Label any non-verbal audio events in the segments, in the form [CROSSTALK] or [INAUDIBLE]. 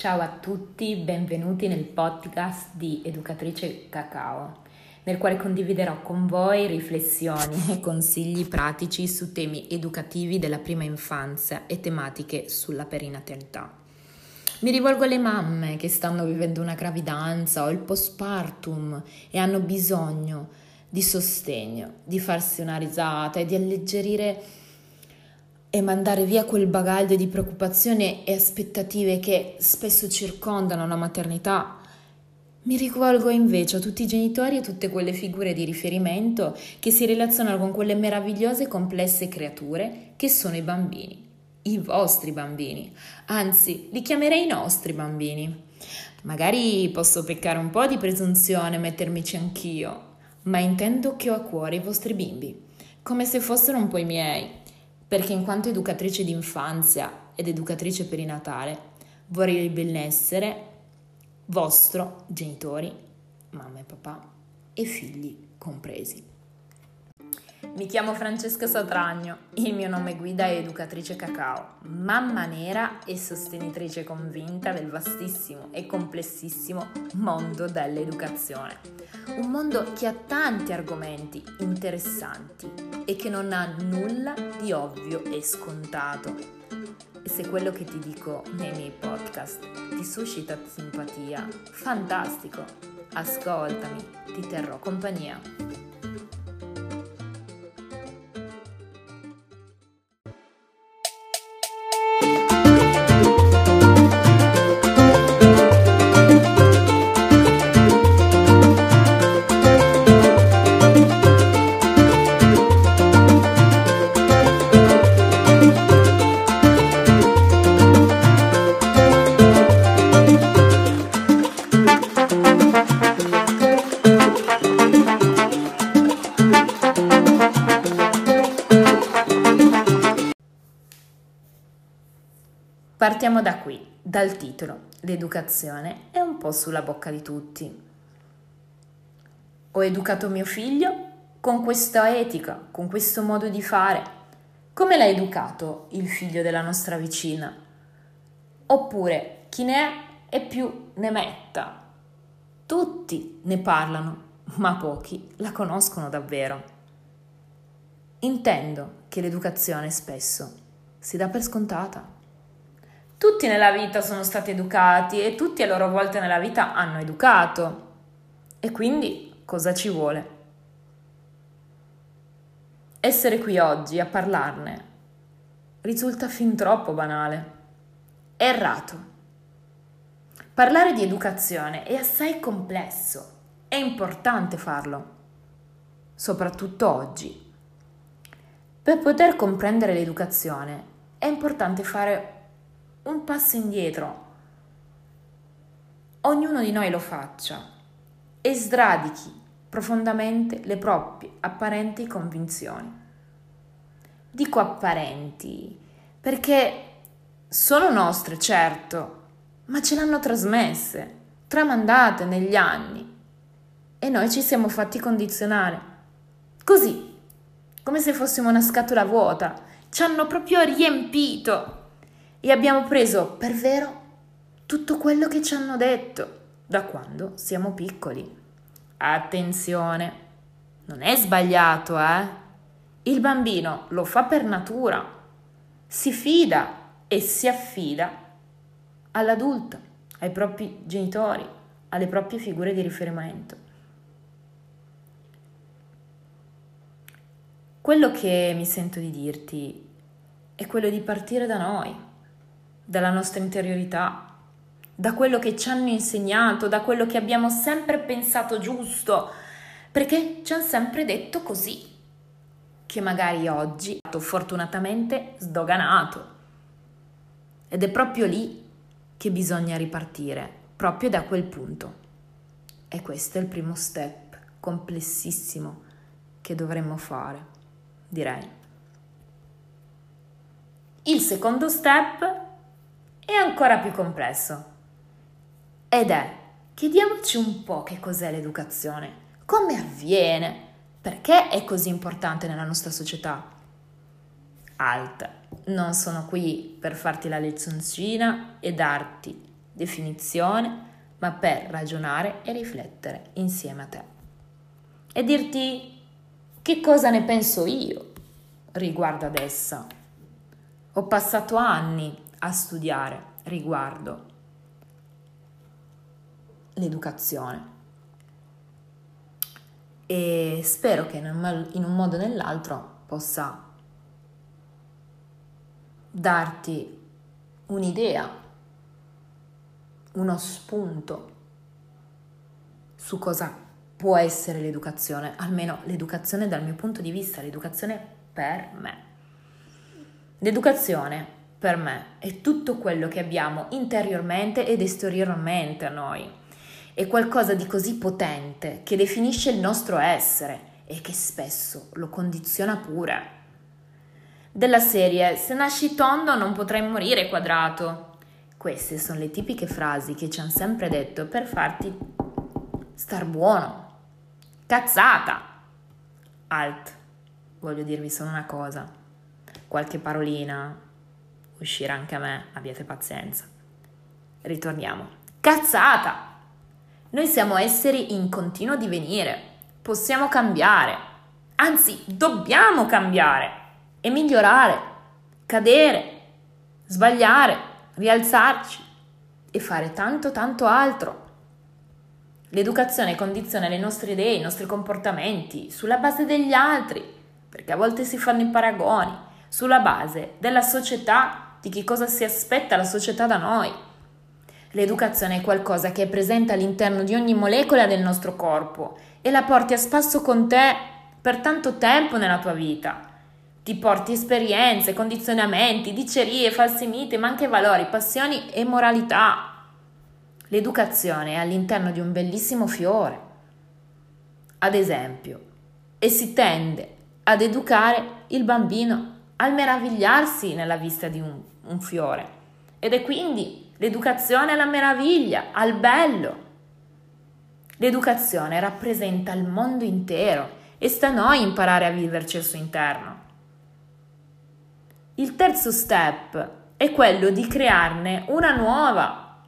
Ciao a tutti, benvenuti nel podcast di Educatrice Cacao, nel quale condividerò con voi riflessioni e consigli pratici su temi educativi della prima infanzia e tematiche sulla perinatalità. Mi rivolgo alle mamme che stanno vivendo una gravidanza o il postpartum e hanno bisogno di sostegno, di farsi una risata e di alleggerire e mandare via quel bagaglio di preoccupazione e aspettative che spesso circondano la maternità. Mi rivolgo invece a tutti i genitori e tutte quelle figure di riferimento che si relazionano con quelle meravigliose e complesse creature che sono i bambini, i vostri bambini, anzi li chiamerei i nostri bambini. Magari posso peccare un po' di presunzione, mettermici anch'io, ma intendo che ho a cuore i vostri bimbi, come se fossero un po' i miei perché in quanto educatrice d'infanzia ed educatrice perinatale vorrei il benessere vostro, genitori, mamma e papà e figli compresi. Mi chiamo Francesca Satragno, il mio nome guida è Educatrice Cacao, mamma nera e sostenitrice convinta del vastissimo e complessissimo mondo dell'educazione. Un mondo che ha tanti argomenti interessanti e che non ha nulla di ovvio e scontato. E se quello che ti dico nei miei podcast ti suscita simpatia, fantastico! Ascoltami, ti terrò compagnia. Partiamo da qui, dal titolo. L'educazione è un po' sulla bocca di tutti. Ho educato mio figlio con questa etica, con questo modo di fare. Come l'ha educato il figlio della nostra vicina? Oppure chi ne è e più ne metta. Tutti ne parlano, ma pochi la conoscono davvero. Intendo che l'educazione spesso si dà per scontata. Tutti nella vita sono stati educati e tutti a loro volta nella vita hanno educato. E quindi cosa ci vuole? Essere qui oggi a parlarne risulta fin troppo banale. Errato. Parlare di educazione è assai complesso. È importante farlo, soprattutto oggi. Per poter comprendere l'educazione è importante fare un passo indietro. Ognuno di noi lo faccia e sradichi profondamente le proprie apparenti convinzioni. Dico apparenti perché sono nostre, certo, ma ce l'hanno trasmesse, tramandate negli anni e noi ci siamo fatti condizionare. Così, come se fossimo una scatola vuota, ci hanno proprio riempito e abbiamo preso per vero tutto quello che ci hanno detto da quando siamo piccoli. Attenzione, non è sbagliato, eh? Il bambino lo fa per natura, si fida e si affida all'adulto, ai propri genitori, alle proprie figure di riferimento. Quello che mi sento di dirti è quello di partire da noi dalla nostra interiorità, da quello che ci hanno insegnato, da quello che abbiamo sempre pensato giusto, perché ci hanno sempre detto così, che magari oggi è fortunatamente sdoganato. Ed è proprio lì che bisogna ripartire, proprio da quel punto. E questo è il primo step complessissimo che dovremmo fare, direi. Il secondo step è ancora più complesso. Ed è, chiediamoci un po' che cos'è l'educazione, come avviene, perché è così importante nella nostra società. Alt, non sono qui per farti la lezioncina e darti definizione, ma per ragionare e riflettere insieme a te. E dirti che cosa ne penso io riguardo ad essa. Ho passato anni a studiare riguardo l'educazione e spero che in un modo o nell'altro possa darti un'idea, uno spunto su cosa può essere l'educazione, almeno l'educazione dal mio punto di vista, l'educazione per me. L'educazione per me è tutto quello che abbiamo interiormente ed esteriormente a noi. È qualcosa di così potente che definisce il nostro essere e che spesso lo condiziona pure della serie Se nasci tondo non potrai morire quadrato. Queste sono le tipiche frasi che ci hanno sempre detto per farti star buono. Cazzata! Alt, voglio dirvi solo una cosa. Qualche parolina uscirà anche a me, abbiate pazienza. Ritorniamo. Cazzata! Noi siamo esseri in continuo divenire, possiamo cambiare, anzi dobbiamo cambiare e migliorare, cadere, sbagliare, rialzarci e fare tanto tanto altro. L'educazione condiziona le nostre idee, i nostri comportamenti sulla base degli altri, perché a volte si fanno i paragoni, sulla base della società, di che cosa si aspetta la società da noi. L'educazione è qualcosa che è presente all'interno di ogni molecola del nostro corpo e la porti a spasso con te per tanto tempo nella tua vita ti porti esperienze, condizionamenti, dicerie, falsi miti, ma anche valori, passioni e moralità. L'educazione è all'interno di un bellissimo fiore. Ad esempio, e si tende ad educare il bambino al meravigliarsi nella vista di un, un fiore. Ed è quindi l'educazione alla meraviglia, al bello. L'educazione rappresenta il mondo intero e sta a noi imparare a viverci al suo interno. Il terzo step è quello di crearne una nuova.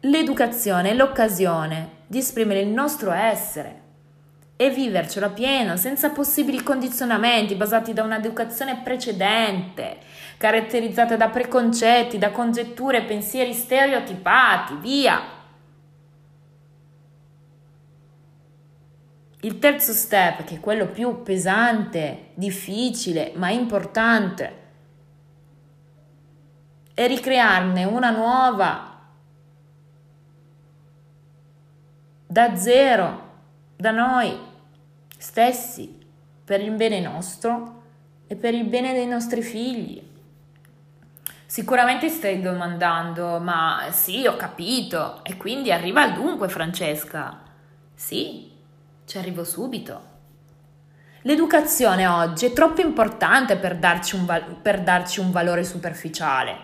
L'educazione è l'occasione di esprimere il nostro essere e vivercelo a pieno, senza possibili condizionamenti basati da un'educazione precedente, caratterizzata da preconcetti, da congetture pensieri stereotipati, via. Il terzo step, che è quello più pesante, difficile, ma importante, è ricrearne una nuova da zero, da noi stessi, per il bene nostro e per il bene dei nostri figli. Sicuramente stai domandando, ma sì, ho capito, e quindi arriva al dunque, Francesca. Sì, ci arrivo subito. L'educazione oggi è troppo importante per darci, un val- per darci un valore superficiale.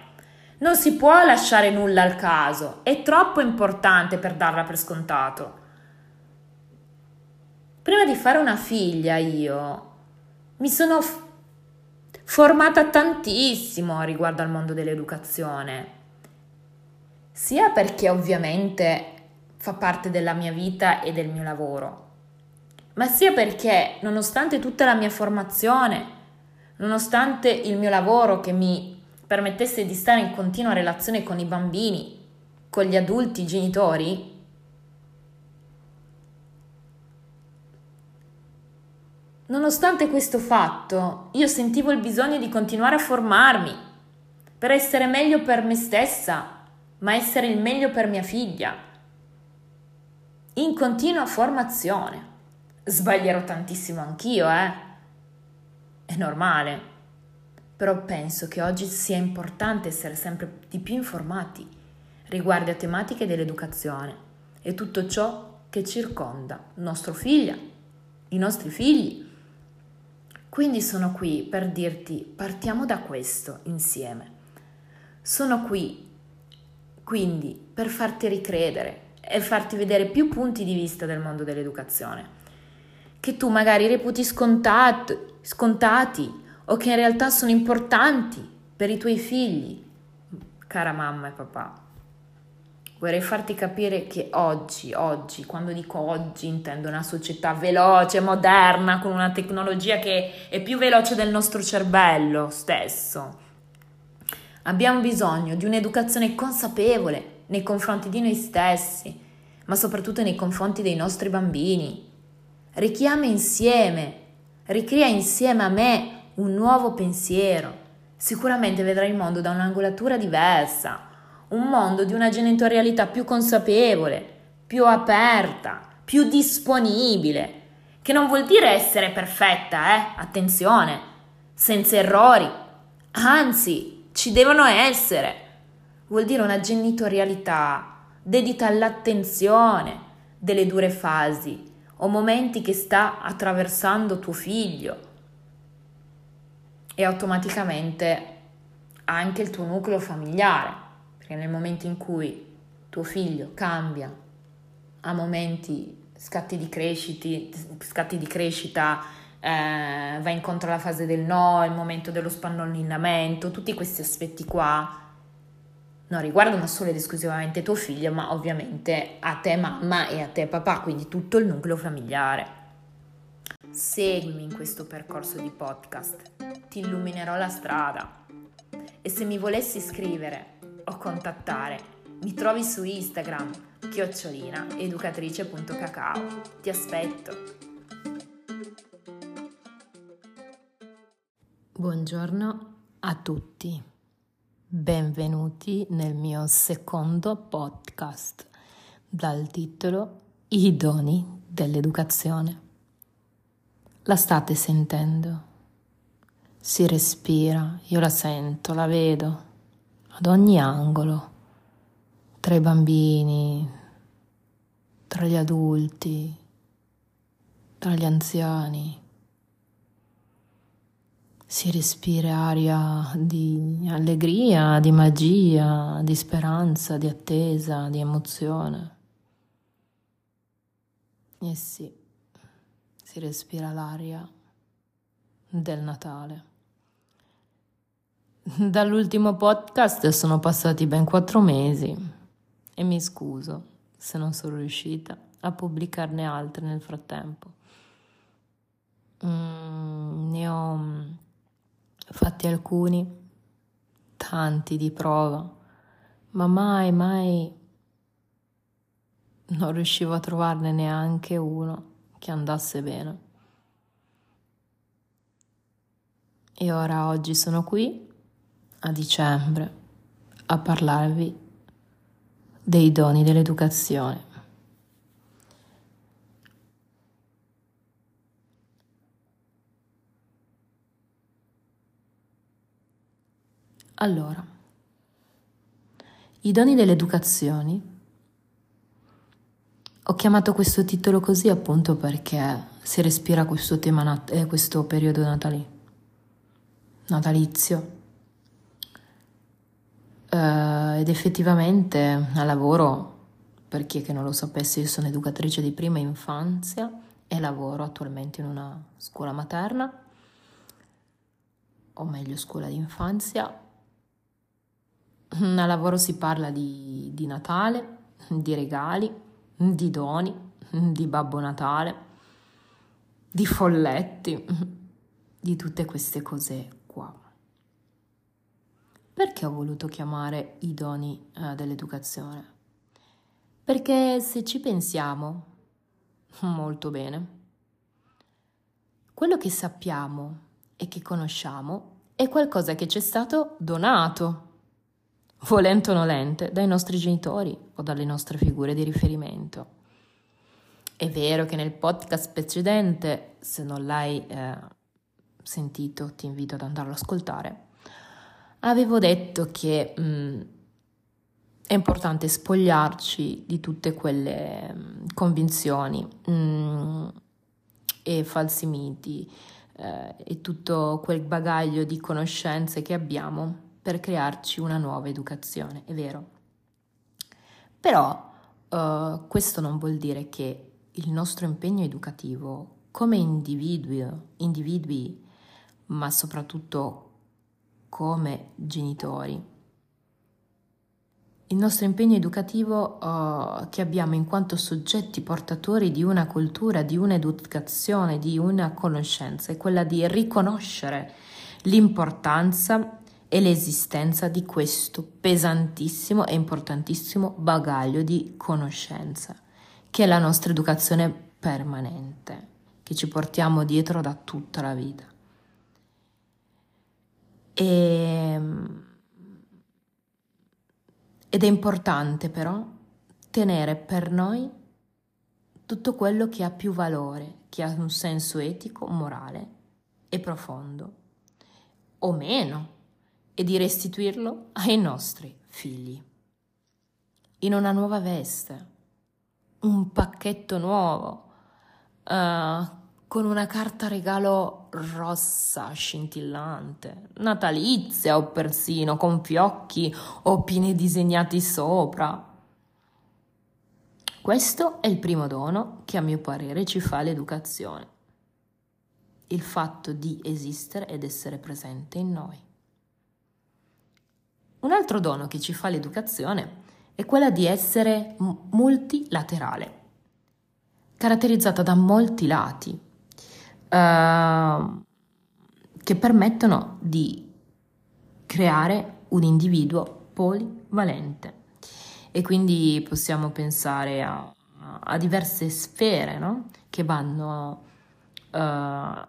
Non si può lasciare nulla al caso, è troppo importante per darla per scontato. Prima di fare una figlia io mi sono f- formata tantissimo riguardo al mondo dell'educazione, sia perché ovviamente fa parte della mia vita e del mio lavoro, ma sia perché, nonostante tutta la mia formazione, nonostante il mio lavoro che mi permettesse di stare in continua relazione con i bambini, con gli adulti, i genitori, Nonostante questo fatto, io sentivo il bisogno di continuare a formarmi per essere meglio per me stessa, ma essere il meglio per mia figlia, in continua formazione. Sbaglierò tantissimo anch'io, eh? È normale. Però penso che oggi sia importante essere sempre di più informati riguardo a tematiche dell'educazione e tutto ciò che circonda nostro figlio, i nostri figli. Quindi sono qui per dirti partiamo da questo insieme. Sono qui quindi per farti ricredere e farti vedere più punti di vista del mondo dell'educazione che tu magari reputi scontato, scontati o che in realtà sono importanti per i tuoi figli. cara mamma e papà, vorrei farti capire che oggi, oggi, quando dico oggi intendo una società veloce, moderna, con una tecnologia che è più veloce del nostro cervello stesso. Abbiamo bisogno di un'educazione consapevole nei confronti di noi stessi, ma soprattutto nei confronti dei nostri bambini. Richiama insieme, ricrea insieme a me un nuovo pensiero. Sicuramente vedrai il mondo da un'angolatura diversa, un mondo di una genitorialità più consapevole, più aperta, più disponibile, che non vuol dire essere perfetta, eh? Attenzione, senza errori, anzi, ci devono essere. Vuol dire una genitorialità dedita all'attenzione delle dure fasi o momenti che sta attraversando tuo figlio e automaticamente anche il tuo nucleo familiare perché nel momento in cui tuo figlio cambia a momenti, scatti di, cresciti, scatti di crescita, eh, va incontro alla fase del no, il momento dello spannolinamento, tutti questi aspetti qua non riguardano solo ed esclusivamente tuo figlio, ma ovviamente a te mamma e a te papà, quindi tutto il nucleo familiare. Seguimi in questo percorso di podcast, ti illuminerò la strada. E se mi volessi scrivere o contattare. Mi trovi su Instagram, chiocciolina educatrice.cacao. Ti aspetto. Buongiorno a tutti. Benvenuti nel mio secondo podcast dal titolo I doni dell'educazione. La state sentendo? Si respira, io la sento, la vedo ad ogni angolo, tra i bambini, tra gli adulti, tra gli anziani. Si respira aria di allegria, di magia, di speranza, di attesa, di emozione. E sì, si respira l'aria del Natale. Dall'ultimo podcast sono passati ben quattro mesi e mi scuso se non sono riuscita a pubblicarne altre nel frattempo. Mm, ne ho fatti alcuni, tanti di prova, ma mai, mai non riuscivo a trovarne neanche uno che andasse bene. E ora oggi sono qui a dicembre a parlarvi dei doni dell'educazione. Allora, i doni dell'educazione ho chiamato questo titolo così appunto perché si respira questo tema, eh, questo periodo natali- natalizio Uh, ed effettivamente a lavoro, per chi non lo sapesse, io sono educatrice di prima infanzia e lavoro attualmente in una scuola materna, o meglio scuola di infanzia. A lavoro si parla di, di Natale, di regali, di doni, di Babbo Natale, di folletti, di tutte queste cose qua. Perché ho voluto chiamare i doni eh, dell'educazione? Perché se ci pensiamo [LAUGHS] molto bene, quello che sappiamo e che conosciamo è qualcosa che ci è stato donato, volente o nolente, dai nostri genitori o dalle nostre figure di riferimento. È vero che nel podcast precedente, se non l'hai eh, sentito, ti invito ad andarlo ad ascoltare, avevo detto che mh, mm, è importante spogliarci di tutte quelle mh, mm, convinzioni mh, mm, e falsi miti eh, e tutto quel bagaglio di conoscenze che abbiamo per crearci una nuova educazione, è vero. Però eh, questo non vuol dire che il nostro impegno educativo come individui, individui ma soprattutto come genitori nostro impegno educativo uh, che abbiamo in quanto soggetti portatori di una cultura, di un'educazione, di una conoscenza, è quella di riconoscere l'importanza e l'esistenza di questo pesantissimo e importantissimo bagaglio di conoscenza, che è la nostra educazione permanente, che ci portiamo dietro da tutta la vita. E, ehm, ed è importante però tenere per noi tutto quello che ha più valore, che ha un senso etico, morale e profondo, o meno, e di restituirlo ai nostri figli. In una nuova veste, un pacchetto nuovo, uh, con una carta regalo rossa, scintillante, natalizia o persino con fiocchi o pine disegnati sopra. Questo è il primo dono che a mio parere ci fa l'educazione, il fatto di esistere ed essere presente in noi. Un altro dono che ci fa l'educazione è quella di essere multilaterale, caratterizzata da molti lati, Ehm, che permettono di creare un individuo polivalente. E quindi possiamo pensare a, a diverse sfere no? che vanno uh, a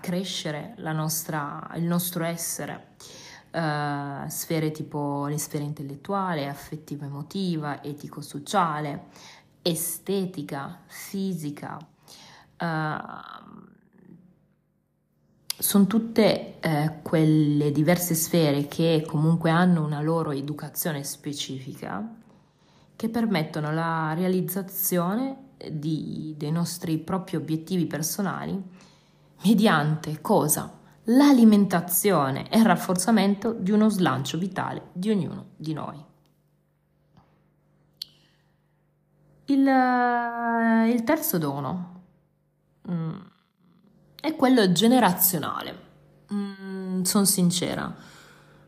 crescere nostra, il nostro essere. Uh, sfere tipo le sfere intellettuale, affettiva emotiva, etico-sociale, estetica, fisica, uh, sono tutte eh, quelle diverse sfere che comunque hanno una loro educazione specifica che permettono la realizzazione di, dei nostri propri obiettivi personali mediante cosa? L'alimentazione e il rafforzamento di uno slancio vitale di ognuno di noi. Il, il terzo dono mm, è quello generazionale. Mm, Sono sincera.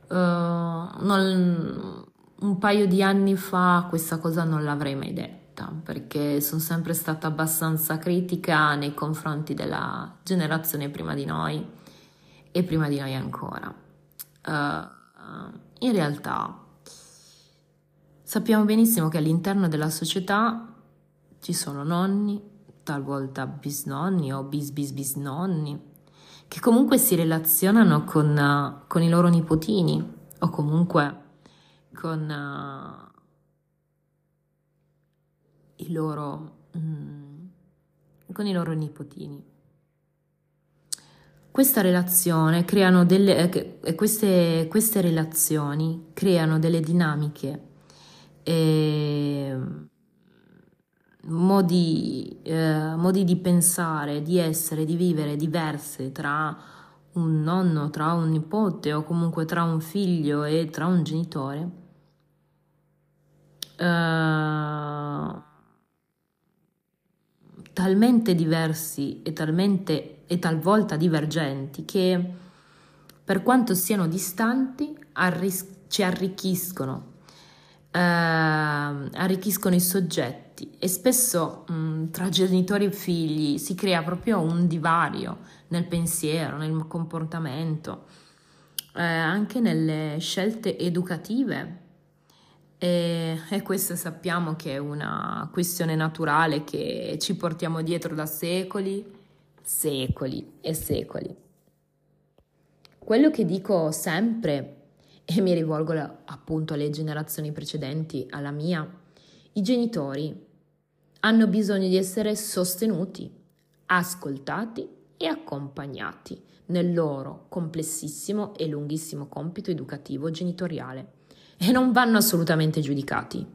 Uh, non, un paio di anni fa questa cosa non l'avrei mai detta perché sono sempre stata abbastanza critica nei confronti della generazione prima di noi e prima di noi ancora. Uh, in realtà sappiamo benissimo che all'interno della società ci sono nonni, talvolta bisnonni o bis bis bisnonni, che comunque si relazionano con, uh, con i loro nipotini o comunque con uh, i loro, mm, con i loro nipotini. Questa relazione creano delle, eh, queste, queste relazioni creano delle dinamiche eh, modi, eh, modi di pensare, di essere, di vivere diverse tra un nonno, tra un nipote o comunque tra un figlio e tra un genitore, eh, talmente diversi e talmente e talvolta divergenti che per quanto siano distanti arris- ci arricchiscono, eh, arricchiscono i soggetti e spesso mh, mm, tra genitori e figli si crea proprio un divario nel pensiero, nel comportamento, eh, anche nelle scelte educative. E, e questa sappiamo che è una questione naturale che ci portiamo dietro da secoli, secoli e secoli. Quello che dico sempre, e mi rivolgo appunto alle generazioni precedenti, alla mia, i genitori hanno bisogno di essere sostenuti, ascoltati e accompagnati nel loro complessissimo e lunghissimo compito educativo genitoriale e non vanno assolutamente giudicati.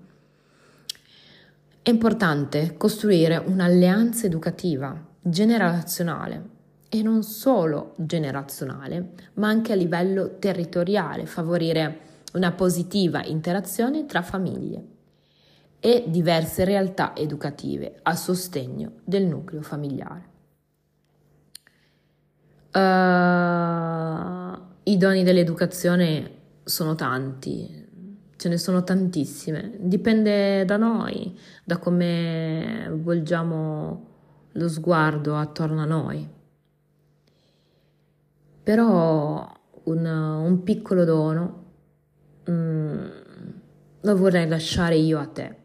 È importante costruire un'alleanza educativa generazionale e non solo generazionale, ma anche a livello territoriale, favorire una positiva interazione tra famiglie e diverse realtà educative a sostegno del nucleo familiare. Uh, I doni dell'educazione sono tanti, ce ne sono tantissime, dipende da noi, da come volgiamo lo sguardo attorno a noi. Però un, un piccolo dono mm, lo vorrei lasciare io a te,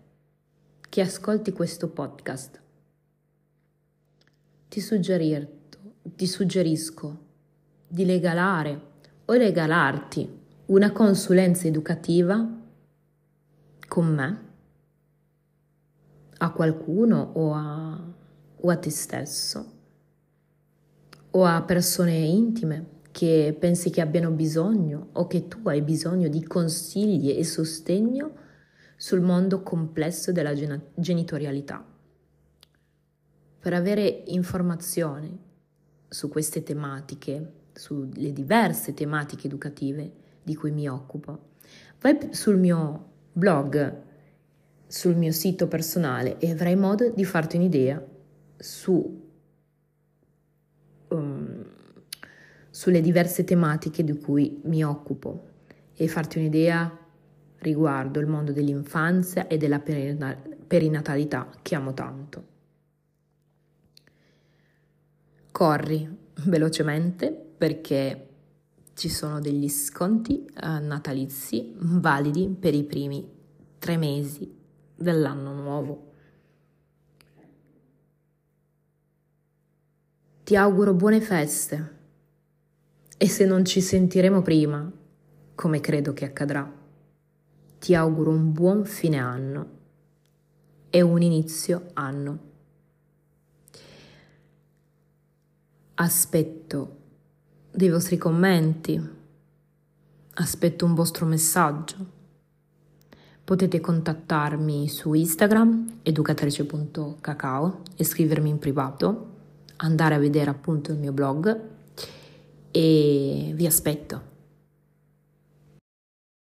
che ascolti questo podcast. Ti, ti suggerisco di regalare o regalarti una consulenza educativa con me a qualcuno o a, o a te stesso o a persone intime che pensi che abbiano bisogno o che tu hai bisogno di consigli e sostegno sul mondo complesso della genitorialità. Per avere informazioni su queste tematiche, sulle diverse tematiche educative di cui mi occupo, vai sul mio blog, sul mio sito personale e avrai modo di farti un'idea su, um, sulle diverse tematiche di cui mi occupo e farti un'idea riguardo il mondo dell'infanzia e della perinatalità che amo tanto. Corri [LAUGHS] velocemente perché ci sono degli sconti uh, natalizi validi per i primi tre mesi dell'anno nuovo. Ti auguro buone feste e se non ci sentiremo prima, come credo che accadrà, ti auguro un buon fine anno e un inizio anno. Aspetto dei vostri commenti, aspetto un vostro messaggio. Potete contattarmi su Instagram educatrice.cacao e scrivermi in privato, andare a vedere appunto il mio blog e vi aspetto.